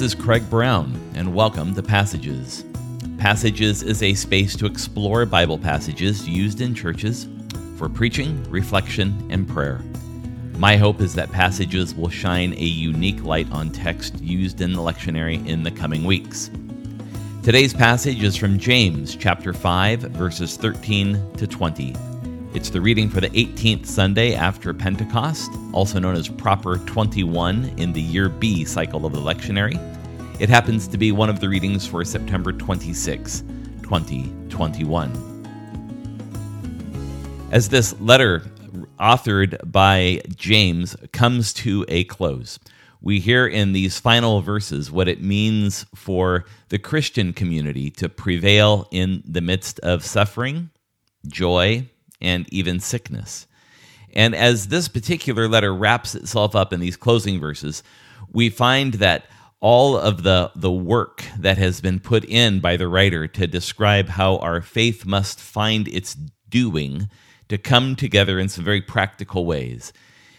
This is Craig Brown, and welcome to Passages. Passages is a space to explore Bible passages used in churches for preaching, reflection, and prayer. My hope is that passages will shine a unique light on text used in the lectionary in the coming weeks. Today's passage is from James chapter 5 verses 13 to 20. It's the reading for the 18th Sunday after Pentecost, also known as Proper 21 in the Year B cycle of the lectionary. It happens to be one of the readings for September 26, 2021. As this letter authored by James comes to a close. We hear in these final verses what it means for the Christian community to prevail in the midst of suffering, joy, and even sickness. And as this particular letter wraps itself up in these closing verses, we find that all of the, the work that has been put in by the writer to describe how our faith must find its doing to come together in some very practical ways.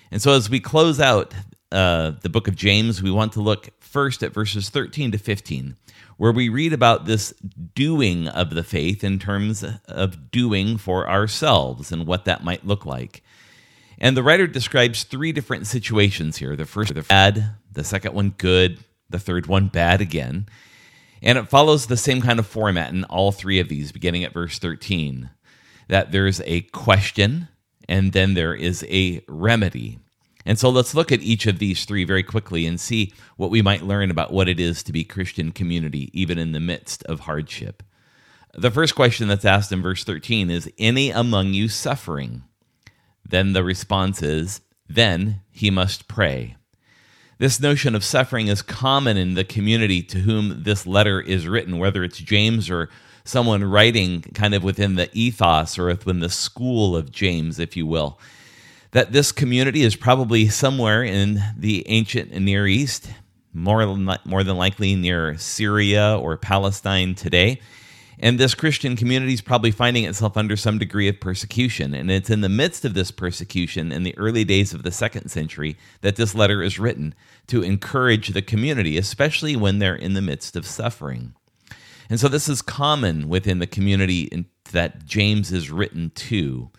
And so, as we close out uh, the book of James, we want to look first at verses 13 to 15, where we read about this doing of the faith in terms of doing for ourselves and what that might look like. And the writer describes three different situations here the first, the bad, the second one, good, the third one, bad again. And it follows the same kind of format in all three of these, beginning at verse 13 that there's a question and then there is a remedy. And so let's look at each of these three very quickly and see what we might learn about what it is to be Christian community, even in the midst of hardship. The first question that's asked in verse 13 is Any among you suffering? Then the response is, Then he must pray. This notion of suffering is common in the community to whom this letter is written, whether it's James or someone writing kind of within the ethos or within the school of James, if you will, that this community is probably somewhere in the ancient Near East, more, more than likely near Syria or Palestine today. And this Christian community is probably finding itself under some degree of persecution. And it's in the midst of this persecution in the early days of the second century that this letter is written to encourage the community, especially when they're in the midst of suffering. And so this is common within the community that James is written to.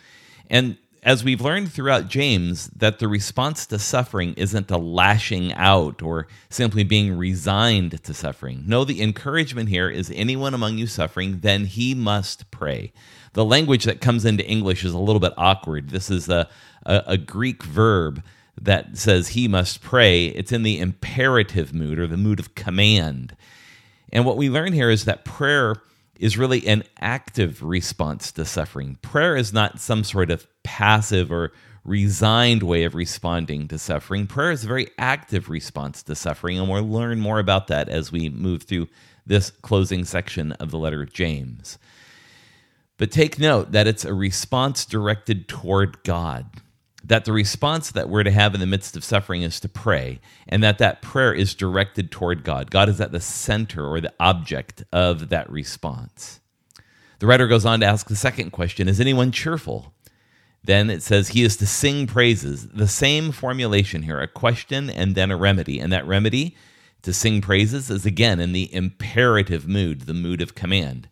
And as we've learned throughout James, that the response to suffering isn't a lashing out or simply being resigned to suffering. No, the encouragement here is anyone among you suffering, then he must pray. The language that comes into English is a little bit awkward. This is a, a, a Greek verb that says he must pray. It's in the imperative mood or the mood of command. And what we learn here is that prayer is really an active response to suffering. Prayer is not some sort of passive or resigned way of responding to suffering. Prayer is a very active response to suffering, and we'll learn more about that as we move through this closing section of the letter of James. But take note that it's a response directed toward God that the response that we're to have in the midst of suffering is to pray, and that that prayer is directed toward God. God is at the center or the object of that response. The writer goes on to ask the second question Is anyone cheerful? Then it says he is to sing praises. The same formulation here a question and then a remedy. And that remedy to sing praises is again in the imperative mood, the mood of command.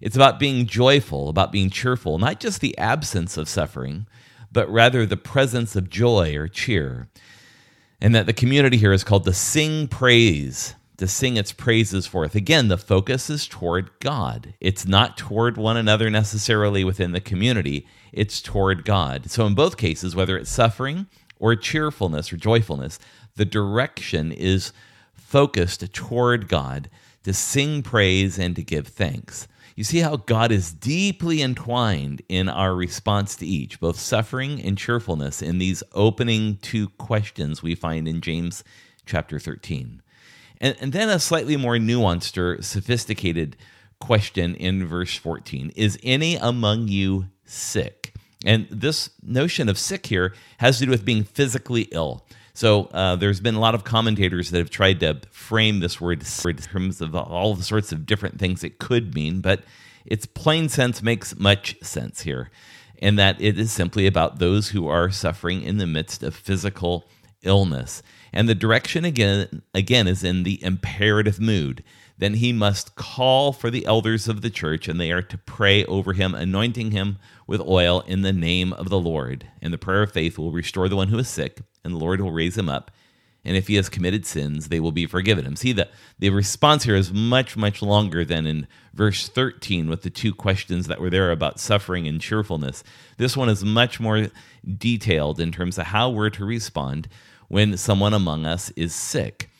It's about being joyful, about being cheerful, not just the absence of suffering, but rather the presence of joy or cheer. And that the community here is called to sing praise, to sing its praises forth. Again, the focus is toward God. It's not toward one another necessarily within the community, it's toward God. So, in both cases, whether it's suffering or cheerfulness or joyfulness, the direction is focused toward God to sing praise and to give thanks. You see how God is deeply entwined in our response to each, both suffering and cheerfulness, in these opening two questions we find in James chapter 13. And, and then a slightly more nuanced or sophisticated question in verse 14 Is any among you sick? And this notion of sick here has to do with being physically ill. So uh, there's been a lot of commentators that have tried to frame this word in terms of all the sorts of different things it could mean, but its plain sense makes much sense here, in that it is simply about those who are suffering in the midst of physical illness. And the direction again again is in the imperative mood. Then he must call for the elders of the church, and they are to pray over him, anointing him with oil in the name of the Lord. And the prayer of faith will restore the one who is sick, and the Lord will raise him up. And if he has committed sins, they will be forgiven him. See, the, the response here is much, much longer than in verse 13 with the two questions that were there about suffering and cheerfulness. This one is much more detailed in terms of how we're to respond when someone among us is sick.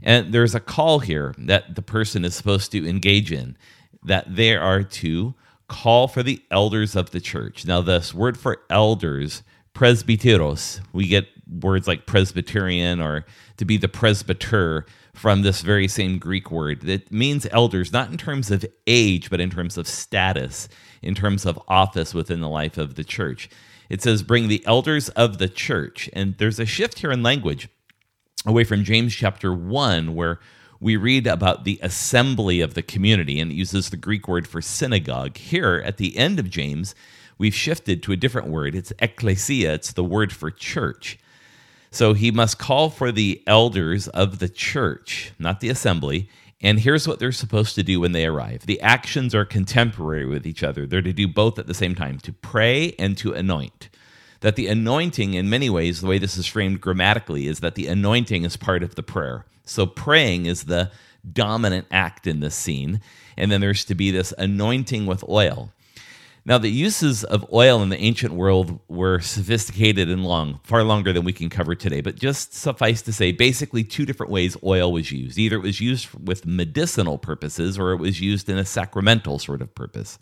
And there's a call here that the person is supposed to engage in, that they are to call for the elders of the church. Now, this word for elders, presbyteros, we get words like Presbyterian or to be the presbyter from this very same Greek word that means elders, not in terms of age, but in terms of status, in terms of office within the life of the church. It says, bring the elders of the church. And there's a shift here in language away from James chapter 1, where we read about the assembly of the community, and it uses the Greek word for synagogue. Here at the end of James, we've shifted to a different word. It's ecclesia, it's the word for church. So he must call for the elders of the church, not the assembly. And here's what they're supposed to do when they arrive the actions are contemporary with each other. They're to do both at the same time to pray and to anoint that the anointing, in many ways, the way this is framed grammatically, is that the anointing is part of the prayer. So praying is the dominant act in this scene. And then there's to be this anointing with oil. Now, the uses of oil in the ancient world were sophisticated and long, far longer than we can cover today. But just suffice to say, basically, two different ways oil was used. Either it was used with medicinal purposes or it was used in a sacramental sort of purpose.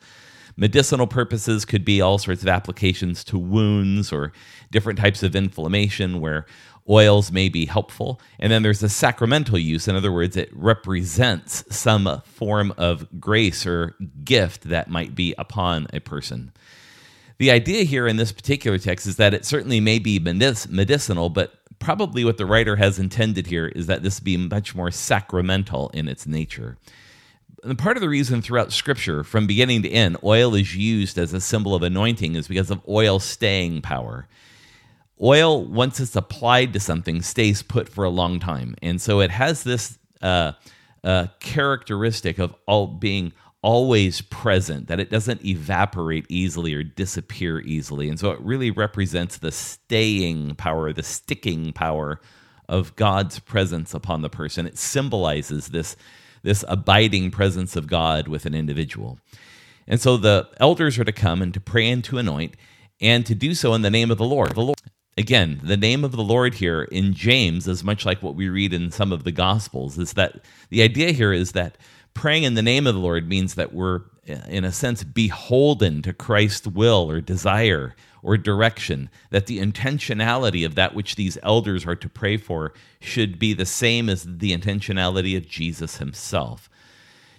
Medicinal purposes could be all sorts of applications to wounds or different types of inflammation where oils may be helpful. And then there's the sacramental use. In other words, it represents some form of grace or gift that might be upon a person. The idea here in this particular text is that it certainly may be medicinal, but probably what the writer has intended here is that this be much more sacramental in its nature. And part of the reason throughout Scripture, from beginning to end, oil is used as a symbol of anointing is because of oil staying power. Oil, once it's applied to something, stays put for a long time. And so it has this uh, uh, characteristic of all being always present, that it doesn't evaporate easily or disappear easily. And so it really represents the staying power, the sticking power of God's presence upon the person. It symbolizes this this abiding presence of God with an individual. And so the elders are to come and to pray and to anoint and to do so in the name of the Lord. The Lord. Again, the name of the Lord here in James is much like what we read in some of the Gospels, is that the idea here is that praying in the name of the Lord means that we're, in a sense, beholden to Christ's will or desire or direction, that the intentionality of that which these elders are to pray for should be the same as the intentionality of Jesus himself.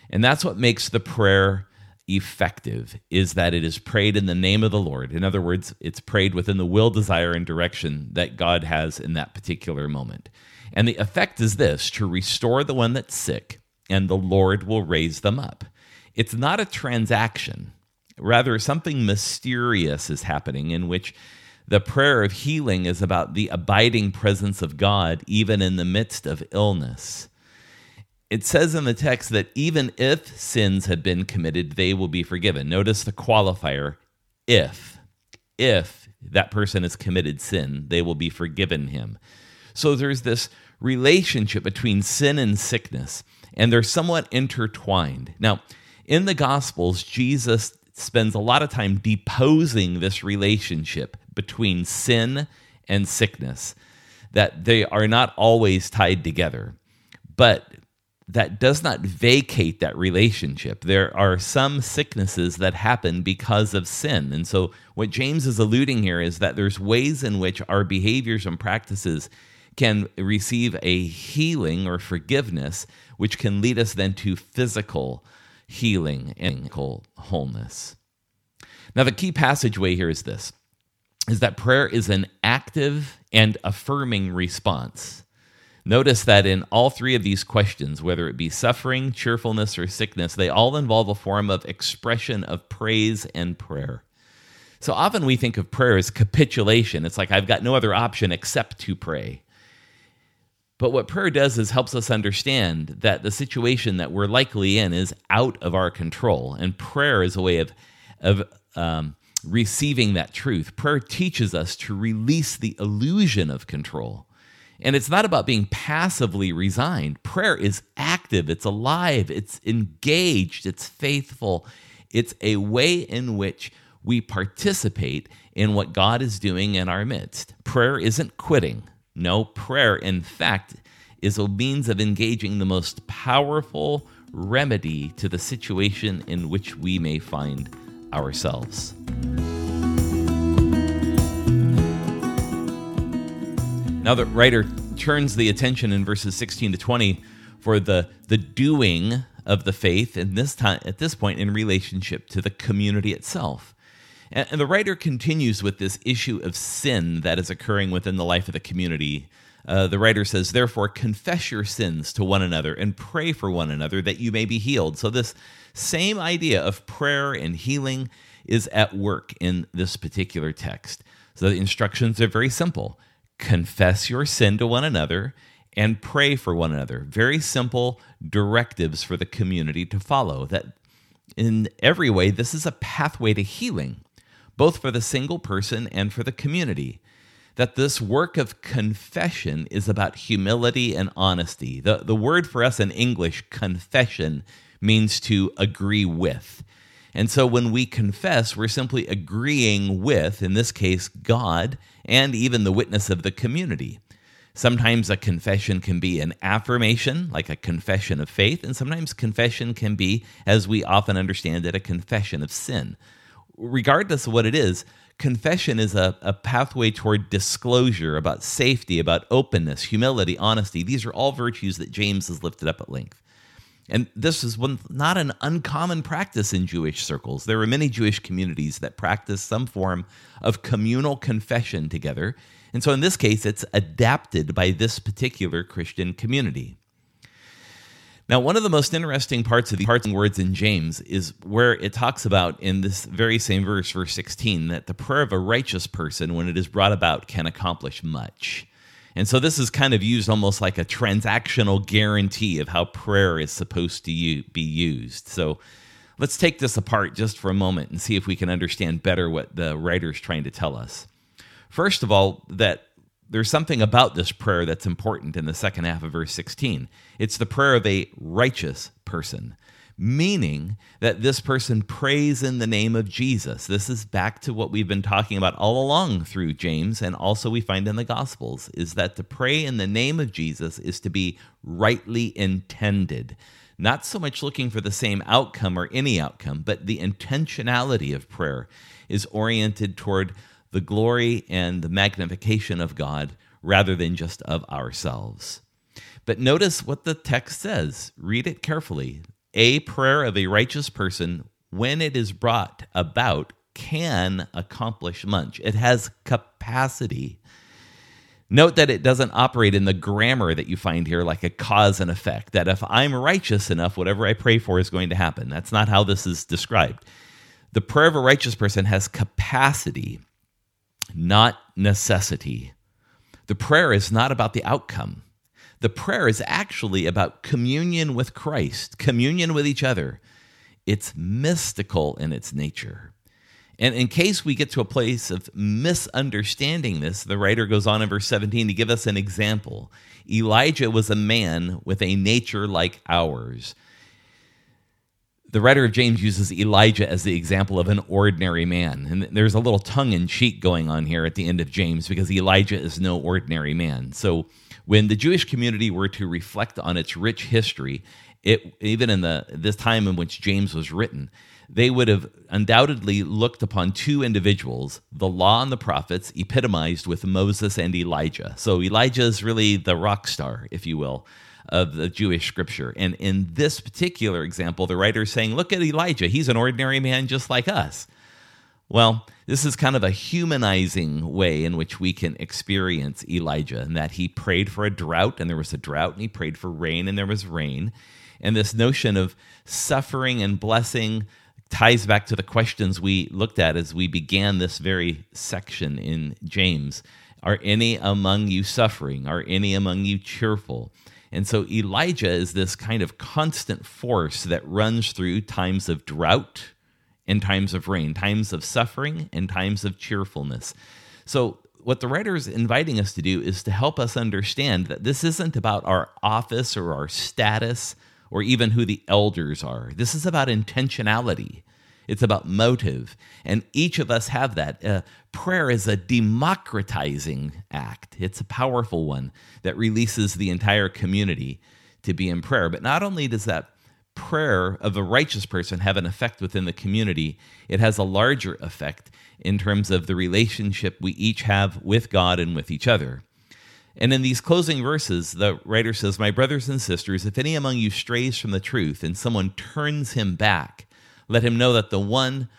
And that's what makes the prayer effective is that it is prayed in the name of the Lord. In other words, it's prayed within the will, desire, and direction that God has in that particular moment. And the effect is this to restore the one that's sick, and the Lord will raise them up. It's not a transaction. Rather, something mysterious is happening in which the prayer of healing is about the abiding presence of God, even in the midst of illness. It says in the text that even if sins have been committed, they will be forgiven. Notice the qualifier if. If that person has committed sin, they will be forgiven him. So there's this relationship between sin and sickness, and they're somewhat intertwined. Now, in the Gospels, Jesus spends a lot of time deposing this relationship between sin and sickness, that they are not always tied together. But that does not vacate that relationship. There are some sicknesses that happen because of sin. And so, what James is alluding here is that there's ways in which our behaviors and practices can receive a healing or forgiveness, which can lead us then to physical healing and wholeness. Now, the key passageway here is this is that prayer is an active and affirming response. Notice that in all three of these questions, whether it be suffering, cheerfulness, or sickness, they all involve a form of expression of praise and prayer. So often we think of prayer as capitulation. It's like I've got no other option except to pray. But what prayer does is helps us understand that the situation that we're likely in is out of our control, and prayer is a way of of um, receiving that truth. Prayer teaches us to release the illusion of control. And it's not about being passively resigned. Prayer is active, it's alive, it's engaged, it's faithful. It's a way in which we participate in what God is doing in our midst. Prayer isn't quitting. No, prayer, in fact, is a means of engaging the most powerful remedy to the situation in which we may find ourselves. Now, the writer turns the attention in verses 16 to 20 for the, the doing of the faith in this time at this point in relationship to the community itself. And, and the writer continues with this issue of sin that is occurring within the life of the community. Uh, the writer says, Therefore, confess your sins to one another and pray for one another that you may be healed. So, this same idea of prayer and healing is at work in this particular text. So, the instructions are very simple confess your sin to one another and pray for one another. Very simple directives for the community to follow. That in every way, this is a pathway to healing both for the single person and for the community. That this work of confession is about humility and honesty. The, the word for us in English, confession, means to agree with. And so when we confess, we're simply agreeing with, in this case, God and even the witness of the community. Sometimes a confession can be an affirmation, like a confession of faith, and sometimes confession can be, as we often understand it, a confession of sin regardless of what it is, confession is a, a pathway toward disclosure about safety, about openness, humility, honesty. These are all virtues that James has lifted up at length. And this is one, not an uncommon practice in Jewish circles. There are many Jewish communities that practice some form of communal confession together. And so in this case, it's adapted by this particular Christian community. Now, one of the most interesting parts of the parts and words in James is where it talks about in this very same verse, verse 16, that the prayer of a righteous person, when it is brought about, can accomplish much. And so this is kind of used almost like a transactional guarantee of how prayer is supposed to be used. So let's take this apart just for a moment and see if we can understand better what the writer is trying to tell us. First of all, that there's something about this prayer that's important in the second half of verse 16. It's the prayer of a righteous person, meaning that this person prays in the name of Jesus. This is back to what we've been talking about all along through James and also we find in the Gospels is that to pray in the name of Jesus is to be rightly intended. Not so much looking for the same outcome or any outcome, but the intentionality of prayer is oriented toward the glory and the magnification of God rather than just of ourselves. But notice what the text says. Read it carefully. A prayer of a righteous person, when it is brought about, can accomplish much. It has capacity. Note that it doesn't operate in the grammar that you find here, like a cause and effect, that if I'm righteous enough, whatever I pray for is going to happen. That's not how this is described. The prayer of a righteous person has capacity not necessity. The prayer is not about the outcome. The prayer is actually about communion with Christ, communion with each other. It's mystical in its nature. And in case we get to a place of misunderstanding this, the writer goes on in verse 17 to give us an example. Elijah was a man with a nature like ours the writer of James uses Elijah as the example of an ordinary man. And there's a little tongue in cheek going on here at the end of James because Elijah is no ordinary man. So when the Jewish community were to reflect on its rich history, it, even in the this time in which James was written, they would have undoubtedly looked upon two individuals, the law and the prophets, epitomized with Moses and Elijah. So Elijah is really the rock star, if you will, of the Jewish scripture. And in this particular example, the writer is saying, Look at Elijah. He's an ordinary man just like us. Well, this is kind of a humanizing way in which we can experience Elijah, in that he prayed for a drought and there was a drought, and he prayed for rain and there was rain. And this notion of suffering and blessing ties back to the questions we looked at as we began this very section in James Are any among you suffering? Are any among you cheerful? And so Elijah is this kind of constant force that runs through times of drought and times of rain, times of suffering and times of cheerfulness. So, what the writer is inviting us to do is to help us understand that this isn't about our office or our status or even who the elders are. This is about intentionality. It's about motive. And each of us have that. Uh, prayer is a democratizing act, it's a powerful one that releases the entire community to be in prayer. But not only does that prayer of a righteous person have an effect within the community, it has a larger effect in terms of the relationship we each have with God and with each other. And in these closing verses, the writer says, My brothers and sisters, if any among you strays from the truth and someone turns him back, let him know that the one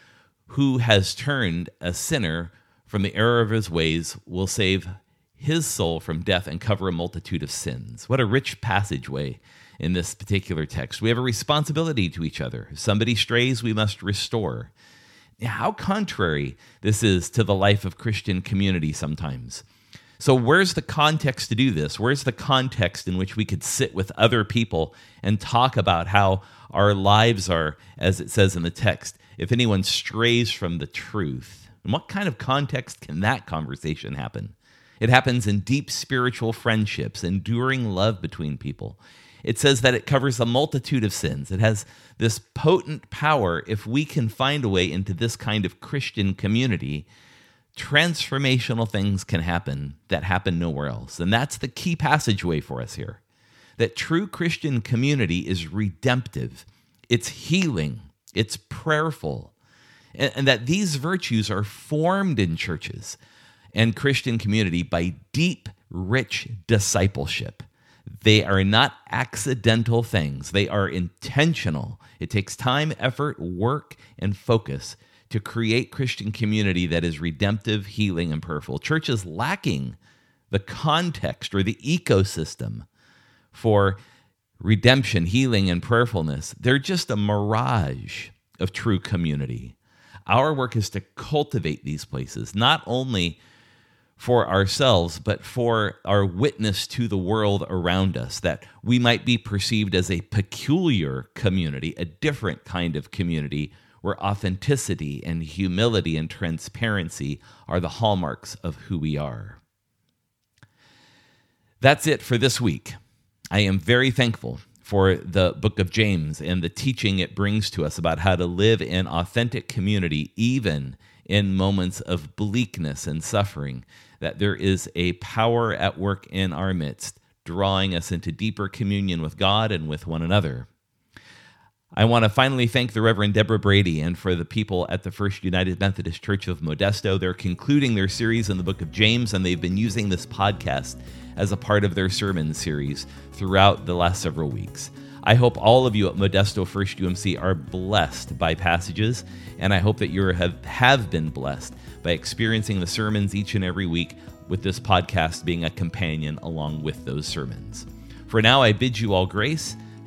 who has turned a sinner from the error of his ways will save his soul from death and cover a multitude of sins. What a rich passageway in this particular text. We have a responsibility to each other. If somebody strays, we must restore. How contrary this is to the life of Christian community sometimes. So, where's the context to do this? Where's the context in which we could sit with other people and talk about how our lives are, as it says in the text, if anyone strays from the truth? And what kind of context can that conversation happen? It happens in deep spiritual friendships, enduring love between people. It says that it covers a multitude of sins. It has this potent power if we can find a way into this kind of Christian community transformational things can happen that happen nowhere else. And that's the key passageway for us here. That true Christian community is redemptive, it's healing, it's prayerful, and, and, that these virtues are formed in churches and Christian community by deep, rich discipleship. They are not accidental things, they are intentional. It takes time, effort, work, and focus to create Christian community that is redemptive, healing, and prayerful. Church is lacking the context or the ecosystem for redemption, healing, and prayerfulness. They're just a mirage of true community. Our work is to cultivate these places, not only for ourselves, but for our witness to the world around us, that we might be perceived as a peculiar community, a different kind of community where authenticity and humility and transparency are the hallmarks of who we are. That's it for this week. I am very thankful for the book of James and the teaching it brings to us about how to live in authentic community, even in moments of bleakness and suffering, that there is a power at work in our midst, drawing us into deeper communion with God and with one another. I want to finally thank the Reverend Deborah Brady and for the people at the First United Methodist Church of Modesto. They're concluding their series in the book of James, and they've been using this podcast as a part of their sermon series throughout the last several weeks. I hope all of you at Modesto First UMC are blessed by passages, and I hope that you have, have been blessed by experiencing the sermons each and every week, with this podcast being a companion along with those sermons. For now, I bid you all grace